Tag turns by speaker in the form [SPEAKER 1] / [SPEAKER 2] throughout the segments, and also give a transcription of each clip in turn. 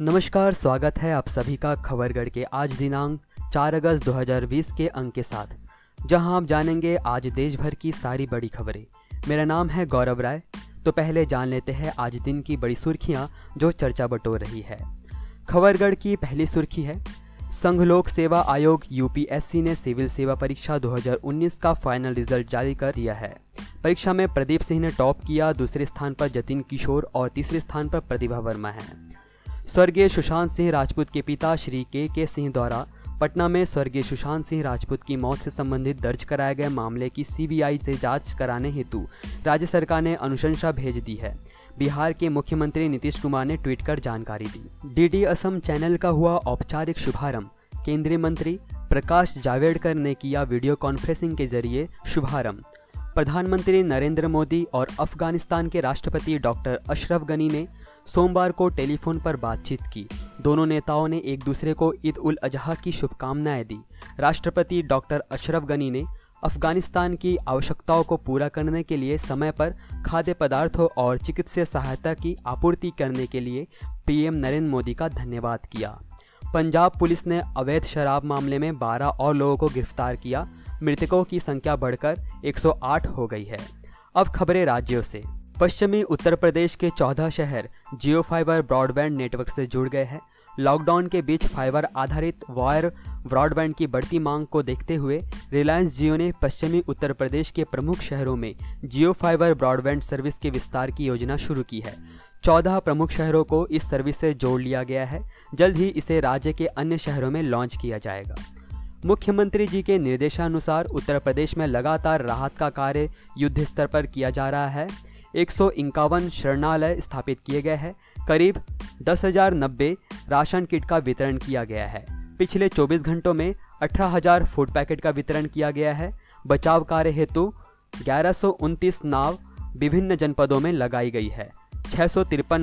[SPEAKER 1] नमस्कार, स्वागत है आप सभी का खबरगढ़ के आज दिनांक 4 अगस्त 2020 के अंक के साथ। जहाँ आप जानेंगे आज देश भर की सारी बड़ी खबरें। मेरा नाम है गौरव राय। तो पहले जान लेते हैं आज दिन की बड़ी सुर्खियाँ जो चर्चा बटोर रही है। खबरगढ़ की पहली सुर्खी है। संघ लोक सेवा आयोग यूपीएससी ने सिविल सेवा परीक्षा 2019 का फाइनल रिज़ल्ट जारी कर दिया है। परीक्षा में प्रदीप सिंह ने टॉप किया, दूसरे स्थान पर जतिन किशोर और तीसरे स्थान पर प्रतिभा वर्मा है। स्वर्गीय सुशांत सिंह राजपूत के पिता श्री के के सिंह द्वारा पटना में स्वर्गीय सुशांत सिंह राजपूत की मौत से संबंधित दर्ज कराए गए मामले की सीबीआई से जाँच कराने हेतु राज्य सरकार ने अनुशंसा भेज दी है। बिहार के मुख्यमंत्री नीतीश कुमार ने ट्वीट कर जानकारी दी। डीडी असम चैनल का हुआ औपचारिक शुभारंभ। केंद्रीय मंत्री प्रकाश जावड़ेकर ने किया वीडियो कॉन्फ्रेंसिंग के ज़रिए शुभारंभ। प्रधानमंत्री नरेंद्र मोदी और अफ़गानिस्तान के राष्ट्रपति डॉक्टर अशरफ गनी ने सोमवार को टेलीफोन पर बातचीत की। दोनों नेताओं ने एक दूसरे को ईद उल अजहा की शुभकामनाएँ दी। राष्ट्रपति डॉक्टर अशरफ गनी ने अफ़गानिस्तान की आवश्यकताओं को पूरा करने के लिए समय पर खाद्य पदार्थों और चिकित्सीय सहायता की आपूर्ति करने के लिए पीएम नरेंद्र मोदी का धन्यवाद किया। पंजाब पुलिस ने अवैध शराब मामले में 12 और लोगों को गिरफ़्तार किया। मृतकों की संख्या बढ़कर 108 हो गई है। अब खबरें राज्यों से। पश्चिमी उत्तर प्रदेश के चौदह शहर जियो फाइबर ब्रॉडबैंड नेटवर्क से जुड़ गए हैं। लॉकडाउन के बीच फाइबर आधारित वायर ब्रॉडबैंड की बढ़ती मांग को देखते हुए रिलायंस जियो ने पश्चिमी उत्तर प्रदेश के प्रमुख शहरों में जियो फाइबर ब्रॉडबैंड सर्विस के विस्तार की योजना शुरू की है। चौदह प्रमुख शहरों को इस सर्विस से जोड़ लिया गया है। जल्द ही इसे राज्य के अन्य शहरों में लॉन्च किया जाएगा। मुख्यमंत्री जी के निर्देशानुसार उत्तर प्रदेश में लगातार राहत का कार्य युद्ध स्तर पर किया जा रहा है। एक सौ इक्यावन शरणालय स्थापित किए गए हैं। करीब दस हज़ार नब्बे राशन किट का वितरण किया गया है। पिछले 24 घंटों में अठारह हज़ार फ़ूड पैकेट का वितरण किया गया है। बचाव कार्य हेतु ग्यारह नाव विभिन्न जनपदों में लगाई गई है। छह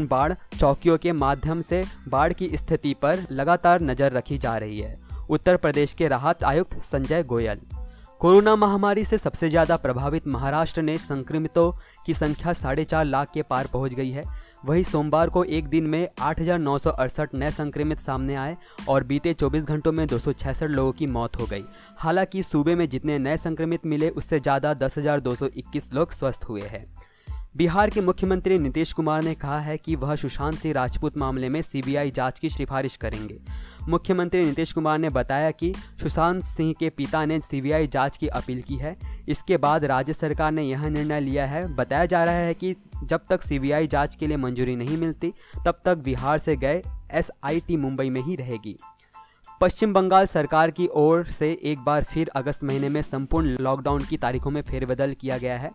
[SPEAKER 1] बाढ़ चौकियों के माध्यम से बाढ़ की स्थिति पर लगातार नज़र रखी जा रही है। उत्तर प्रदेश के राहत आयुक्त संजय गोयल। कोरोना महामारी से सबसे ज़्यादा प्रभावित महाराष्ट्र ने संक्रमितों की संख्या साढ़े चार लाख के पार पहुँच गई है। वहीं सोमवार को एक दिन में आठ हज़ार नौ सौ अड़सठ नए संक्रमित सामने आए और बीते 24 घंटों में दो सौ छियासठ लोगों की मौत हो गई। हालाँकि सूबे में जितने नए संक्रमित मिले, उससे ज़्यादा दस लोग स्वस्थ हुए हैं। बिहार के मुख्यमंत्री नीतीश कुमार ने कहा है कि वह सुशांत सिंह राजपूत मामले में सीबीआई जाँच की सिफारिश करेंगे। मुख्यमंत्री नीतीश कुमार ने बताया कि सुशांत सिंह के पिता ने सीबीआई जाँच की अपील की है। इसके बाद राज्य सरकार ने यह निर्णय लिया है। बताया जा रहा है कि जब तक सीबीआई जाँच के लिए मंजूरी नहीं मिलती, तब तक बिहार से गए एसआईटी मुंबई में ही रहेगी। पश्चिम बंगाल सरकार की ओर से एक बार फिर अगस्त महीने में संपूर्ण लॉकडाउन की तारीखों में फेरबदल किया गया है।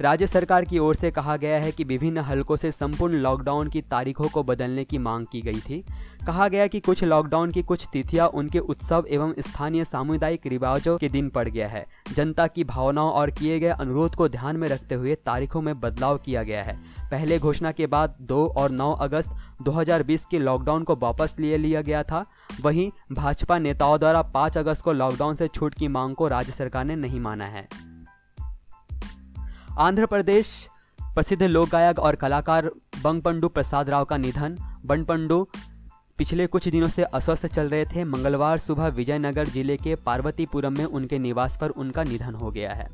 [SPEAKER 1] राज्य सरकार की ओर से कहा गया है कि विभिन्न हलकों से संपूर्ण लॉकडाउन की तारीखों को बदलने की मांग की गई थी। कहा गया कि कुछ लॉकडाउन की कुछ तिथियाँ उनके उत्सव एवं स्थानीय सामुदायिक रिवाजों के दिन पड़ गया है। जनता की भावनाओं और किए गए अनुरोध को ध्यान में रखते हुए तारीखों में बदलाव किया गया है। पहले घोषणा के बाद दो और नौ अगस्त 2020 के लॉकडाउन को वापस लिए लिया गया था। वहीं भाजपा नेताओं द्वारा 5 अगस्त को लॉकडाउन से छूट की मांग को राज्य सरकार ने नहीं माना है। आंध्र प्रदेश प्रसिद्ध लोक गायक और कलाकार बंगपंडू प्रसाद राव का निधन। बनपंडू पिछले कुछ दिनों से अस्वस्थ चल रहे थे। मंगलवार सुबह विजयनगर ज़िले के पार्वतीपुरम में उनके निवास पर उनका निधन हो गया है।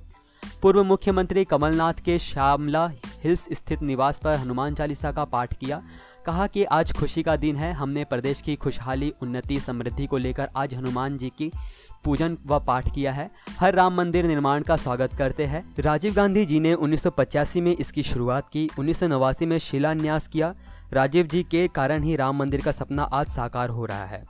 [SPEAKER 1] पूर्व मुख्यमंत्री कमलनाथ के श्यामला हिल्स स्थित निवास पर हनुमान चालीसा का पाठ किया। कहा कि आज खुशी का दिन है। हमने प्रदेश की खुशहाली, उन्नति, समृद्धि को लेकर आज हनुमान जी की पूजन व पाठ किया है। हर राम मंदिर निर्माण का स्वागत करते हैं। राजीव गांधी जी ने 1985 में इसकी शुरुआत की, उन्नीस सौ नवासी में शिलान्यास किया। राजीव जी के कारण ही राम मंदिर का सपना आज साकार हो रहा है।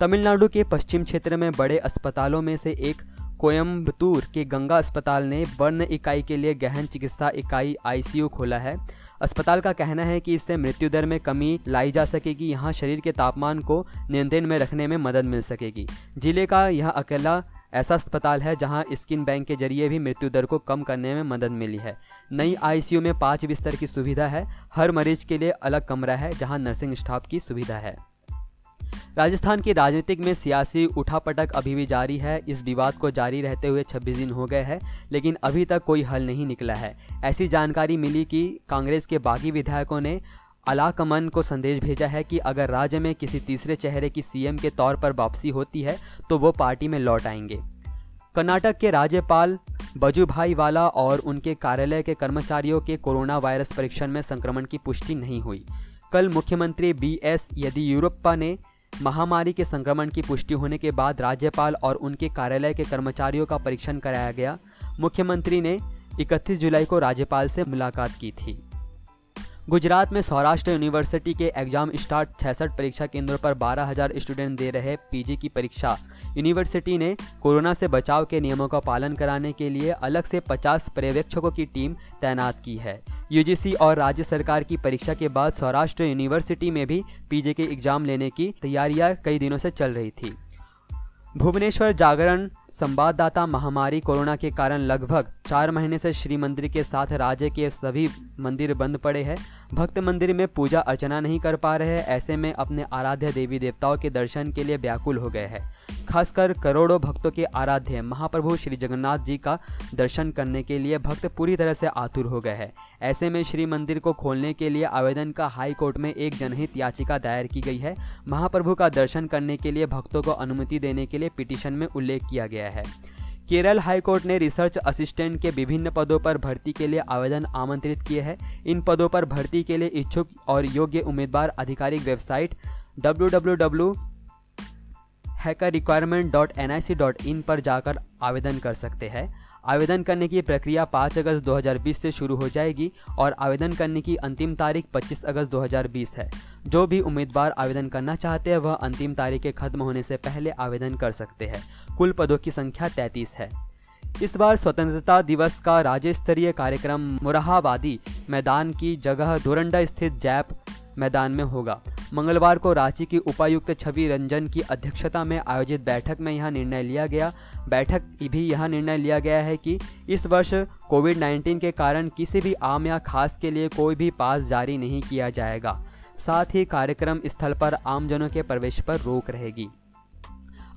[SPEAKER 1] तमिलनाडु के पश्चिम क्षेत्र में बड़े अस्पतालों में से एक कोयम्बतूर के गंगा अस्पताल ने वर्ण इकाई के लिए गहन चिकित्सा इकाई आईसीयू खोला है। अस्पताल का कहना है कि इससे मृत्यु दर में कमी लाई जा सकेगी। यहाँ शरीर के तापमान को नियंत्रण में रखने में मदद मिल सकेगी। ज़िले का यह अकेला ऐसा अस्पताल है जहाँ स्किन बैंक के ज़रिए भी मृत्यु दर को कम करने में मदद मिली है। नई आईसीयू में पाँच बिस्तर की सुविधा है। हर मरीज़ के लिए अलग कमरा है जहाँ नर्सिंग स्टाफ की सुविधा है। राजस्थान की राजनीतिक में सियासी उठापटक अभी भी जारी है। इस विवाद को जारी रहते हुए 26 दिन हो गए हैं, लेकिन अभी तक कोई हल नहीं निकला है। ऐसी जानकारी मिली कि कांग्रेस के बागी विधायकों ने अलाकमन को संदेश भेजा है कि अगर राज्य में किसी तीसरे चेहरे की सीएम के तौर पर वापसी होती है तो वो पार्टी में लौट आएँगे। कर्नाटक के राज्यपाल बजूभाई वाला और उनके कार्यालय के कर्मचारियों के कोरोना वायरस परीक्षण में संक्रमण की पुष्टि नहीं हुई। कल मुख्यमंत्री बी एस येदियुरप्पा ने महामारी के संक्रमण की पुष्टि होने के बाद राज्यपाल और उनके कार्यालय के कर्मचारियों का परीक्षण कराया गया। मुख्यमंत्री ने 31 जुलाई को राज्यपाल से मुलाकात की थी। गुजरात में सौराष्ट्र यूनिवर्सिटी के एग्ज़ाम स्टार्ट छसठ परीक्षा केंद्रों पर 12,000 स्टूडेंट दे रहे पीजी की परीक्षा। यूनिवर्सिटी ने कोरोना से बचाव के नियमों का पालन कराने के लिए अलग से 50 पर्यवेक्षकों की टीम तैनात की है। यूजीसी और राज्य सरकार की परीक्षा के बाद सौराष्ट्र यूनिवर्सिटी में भी पीजे के एग्ज़ाम लेने की तैयारियाँ कई दिनों से चल रही थी। भुवनेश्वर जागरण संवाददाता महामारी कोरोना के कारण लगभग चार महीने से श्री मंदिर के साथ राज्य के सभी मंदिर बंद पड़े हैं। भक्त मंदिर में पूजा अर्चना नहीं कर पा रहे हैं। ऐसे में अपने आराध्य देवी देवताओं के दर्शन के लिए व्याकुल हो गए हैं। खासकर करोड़ों भक्तों के आराध्य महाप्रभु श्री जगन्नाथ जी का दर्शन करने के लिए भक्त पूरी तरह से आतुर हो गए हैं। ऐसे में श्री मंदिर को खोलने के लिए आवेदन का हाई कोर्ट में एक जनहित याचिका दायर की गई है। महाप्रभु का दर्शन करने के लिए भक्तों को अनुमति देने के लिए पिटीशन में उल्लेख किया गया है। केरल हाईकोर्ट ने रिसर्च असिस्टेंट के विभिन्न पदों पर भर्ती के लिए आवेदन आमंत्रित किए हैं। इन पदों पर भर्ती के लिए इच्छुक और योग्य उम्मीदवार आधिकारिक website W hacker requirement dot N I C dot in पर जाकर आवेदन कर सकते हैं। आवेदन करने की प्रक्रिया 5 अगस्त 2020 से शुरू हो जाएगी और आवेदन करने की अंतिम तारीख 25 अगस्त 2020 है। जो भी उम्मीदवार आवेदन करना चाहते हैं, वह अंतिम तारीख के खत्म होने से पहले आवेदन कर सकते हैं। कुल पदों की संख्या 33 है। इस बार स्वतंत्रता दिवस का राज्य स्तरीय कार्यक्रम मुराहाबादी मैदान की जगह डोरंडा स्थित जैप मैदान में होगा। मंगलवार को रांची की उपायुक्त छवि रंजन की अध्यक्षता में आयोजित बैठक में यह निर्णय लिया गया। बैठक भी यह निर्णय लिया गया है कि इस वर्ष कोविड 19 के कारण किसी भी आम या खास के लिए कोई भी पास जारी नहीं किया जाएगा। साथ ही कार्यक्रम स्थल पर आमजनों के प्रवेश पर रोक रहेगी।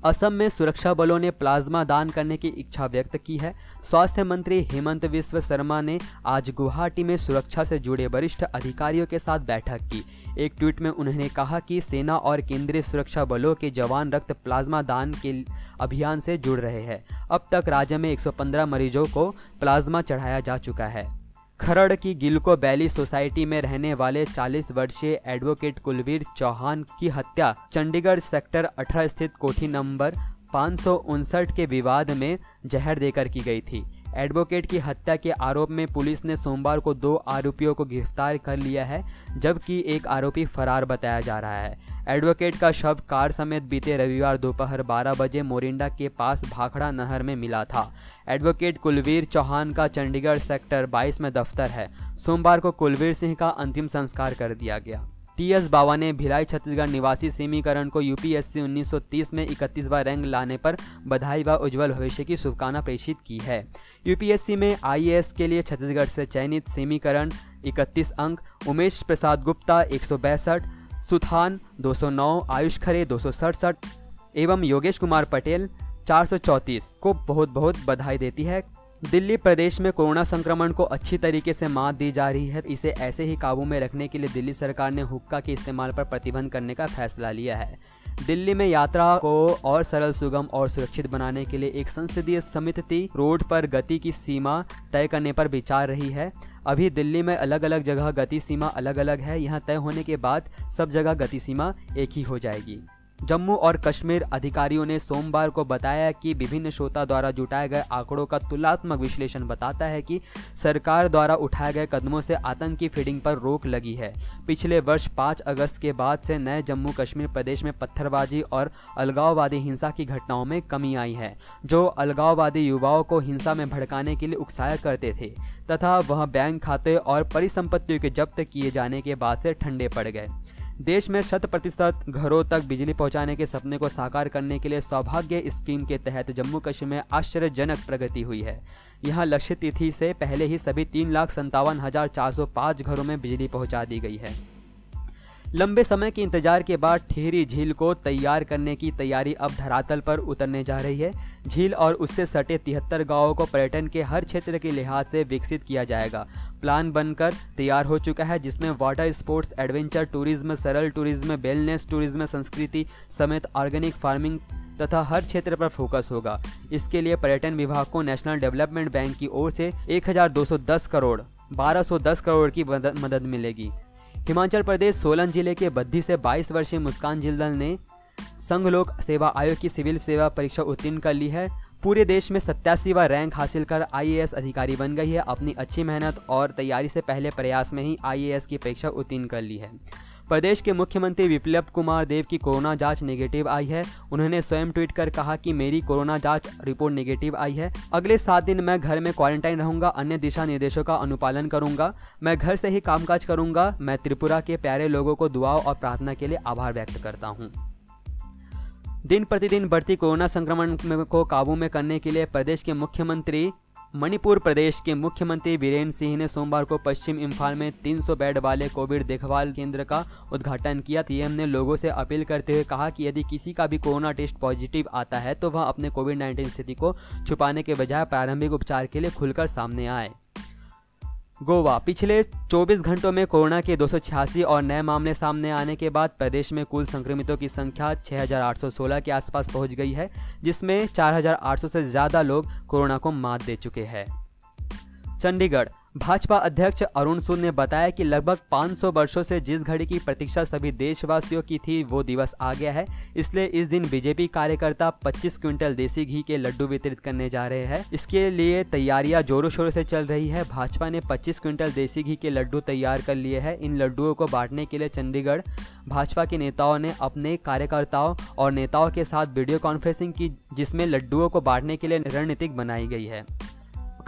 [SPEAKER 1] असम में सुरक्षा बलों ने प्लाज्मा दान करने की इच्छा व्यक्त की है। स्वास्थ्य मंत्री हेमंत विश्व शर्मा ने आज गुवाहाटी में सुरक्षा से जुड़े वरिष्ठ अधिकारियों के साथ बैठक की। एक ट्वीट में उन्होंने कहा कि सेना और केंद्रीय सुरक्षा बलों के जवान रक्त प्लाज्मा दान के अभियान से जुड़ रहे हैं। अब तक राज्य में 115 मरीजों को प्लाज्मा चढ़ाया जा चुका है। खरड़ की गिलको वैली सोसाइटी में रहने वाले 40 वर्षीय एडवोकेट कुलवीर चौहान की हत्या, चंडीगढ़ सेक्टर 18 स्थित कोठी नंबर पाँच सौ उनसठ के विवाद में जहर देकर की गई थी। एडवोकेट की हत्या के आरोप में पुलिस ने सोमवार को दो आरोपियों को गिरफ़्तार कर लिया है, जबकि एक आरोपी फरार बताया जा रहा है। एडवोकेट का शव कार समेत बीते रविवार दोपहर 12 बजे मोरिंडा के पास भाखड़ा नहर में मिला था। एडवोकेट कुलवीर चौहान का चंडीगढ़ सेक्टर 22 में दफ्तर है। सोमवार को कुलवीर सिंह का अंतिम संस्कार कर दिया गया। टी एस बावा ने भिलाई छत्तीसगढ़ निवासी सीमीकरण को यूपीएससी 1930 में इकतीसवां रैंक लाने पर बधाई व उज्जवल भविष्य की शुभकामना प्रेषित की है। यूपीएससी में आईएएस के लिए छत्तीसगढ़ से चयनित सीमीकरण 31 अंक, उमेश प्रसाद गुप्ता एक सुथान 209 आयुष खरे दो सौ सड़सठ, एवं योगेश कुमार पटेल 434 को बहुत बहुत बधाई देती है। दिल्ली प्रदेश में कोरोना संक्रमण को अच्छी तरीके से मात दी जा रही है। इसे ऐसे ही काबू में रखने के लिए दिल्ली सरकार ने हुक्का के इस्तेमाल पर प्रतिबंध करने का फैसला लिया है। दिल्ली में यात्रा को और सरल, सुगम और सुरक्षित बनाने के लिए एक संसदीय समिति रोड पर गति की सीमा तय करने पर विचार रही है। अभी दिल्ली में अलग अलग जगह गति सीमा अलग अलग है। यहाँ तय होने के बाद सब जगह गति सीमा एक ही हो जाएगी। जम्मू और कश्मीर अधिकारियों ने सोमवार को बताया कि विभिन्न श्रोता द्वारा जुटाए गए आंकड़ों का तुलनात्मक विश्लेषण बताता है कि सरकार द्वारा उठाए गए कदमों से आतंकी फीडिंग पर रोक लगी है। पिछले वर्ष 5 अगस्त के बाद से नए जम्मू कश्मीर प्रदेश में पत्थरबाजी और अलगाववादी हिंसा की घटनाओं में कमी आई है, जो अलगाववादी युवाओं को हिंसा में भड़काने के लिए उकसाया करते थे, तथा वह बैंक खाते और परिसंपत्तियों के जब्त किए जाने के बाद से ठंडे पड़ गए। देश में शत प्रतिशत घरों तक बिजली पहुँचाने के सपने को साकार करने के लिए सौभाग्य स्कीम के तहत जम्मू कश्मीर में आश्चर्यजनक प्रगति हुई है। यहाँ लक्ष्य तिथि से पहले ही सभी तीन लाख संतावन हज़ार चार सौ पाँच घरों में बिजली पहुँचा दी गई है। लंबे समय के इंतज़ार के बाद ठेरी झील को तैयार करने की तैयारी अब धरातल पर उतरने जा रही है। झील और उससे सटे तिहत्तर गाँवों को पर्यटन के हर क्षेत्र के लिहाज से विकसित किया जाएगा। प्लान बनकर तैयार हो चुका है, जिसमें वाटर स्पोर्ट्स एडवेंचर टूरिज़्म सरल टूरिज़्म वेलनेस टूरिज़्म संस्कृति समेत ऑर्गेनिक फ़ार्मिंग तथा हर क्षेत्र पर फोकस होगा। इसके लिए पर्यटन विभाग को नेशनल डेवलपमेंट बैंक की ओर से 1210 करोड़ 1210 करोड़ की मदद मिलेगी। हिमाचल प्रदेश सोलन ज़िले के बद्दी से 22 वर्षीय मुस्कान जिल्दल ने संघ लोक सेवा आयोग की सिविल सेवा परीक्षा उत्तीर्ण कर ली है। पूरे देश में सत्तासीवा रैंक हासिल कर आईएएस अधिकारी बन गई है। अपनी अच्छी मेहनत और तैयारी से पहले प्रयास में ही आईएएस की परीक्षा उत्तीर्ण कर ली है। प्रदेश के मुख्यमंत्री विप्लव कुमार देव की कोरोना जाँच नेगेटिव आई है। उन्होंने स्वयं ट्वीट कर कहा कि मेरी कोरोना जाँच रिपोर्ट नेगेटिव आई है। अगले सात दिन मैं घर में क्वारंटाइन रहूँगा, अन्य दिशा निर्देशों का अनुपालन करूँगा। मैं घर से ही कामकाज करूँगा। मैं त्रिपुरा के प्यारे लोगों को दुआओं और प्रार्थना के लिए आभार व्यक्त करता हूँ। दिन प्रतिदिन बढ़ती कोरोना संक्रमण को काबू में करने के लिए प्रदेश के मुख्यमंत्री मणिपुर प्रदेश के मुख्यमंत्री वीरेंद्र सिंह ने सोमवार को पश्चिम इम्फाल में 300 बेड वाले कोविड देखभाल केंद्र का उद्घाटन किया। सीएम ने लोगों से अपील करते हुए कहा कि यदि किसी का भी कोरोना टेस्ट पॉजिटिव आता है तो वह अपने कोविड 19 स्थिति को छुपाने के बजाय प्रारंभिक उपचार के लिए खुलकर सामने आए। गोवा। पिछले 24 घंटों में कोरोना के दो सौ छियासी और नए मामले सामने आने के बाद प्रदेश में कुल संक्रमितों की संख्या 6,816 के आसपास पहुँच गई है जिसमें 4,800 से ज़्यादा लोग कोरोना को मात दे चुके हैं। चंडीगढ़ भाजपा अध्यक्ष अरुण सूद ने बताया कि लगभग 500 वर्षों से जिस घड़ी की प्रतीक्षा सभी देशवासियों की थी, वो दिवस आ गया है। इसलिए इस दिन बीजेपी कार्यकर्ता 25 क्विंटल देसी घी के लड्डू वितरित करने जा रहे हैं। इसके लिए तैयारियाँ जोरों शोरों से चल रही है। भाजपा ने 25 क्विंटल देसी घी के लड्डू तैयार कर लिए हैं। इन लड्डुओं को बांटने के लिए चंडीगढ़ भाजपा के नेताओं ने अपने कार्यकर्ताओं और नेताओं के साथ वीडियो कॉन्फ्रेंसिंग की, जिसमें लड्डुओं को बांटने के लिए रणनीतिक बनाई गई है।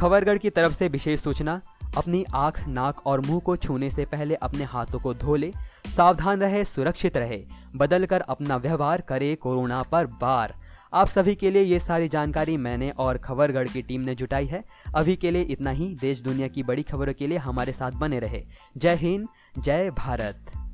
[SPEAKER 1] खबरगढ़ की तरफ़ से विशेष सूचना। अपनी आँख, नाक और मुँह को छूने से पहले अपने हाथों को धो ले, सावधान रहे, सुरक्षित रहे बदल कर अपना व्यवहार करे कोरोना पर बार। आप सभी के लिए ये सारी जानकारी मैंने और खबरगढ़ की टीम ने जुटाई है। अभी के लिए इतना ही। देश दुनिया की बड़ी खबरों के लिए हमारे साथ बने रहे। जय हिंद, जय भारत।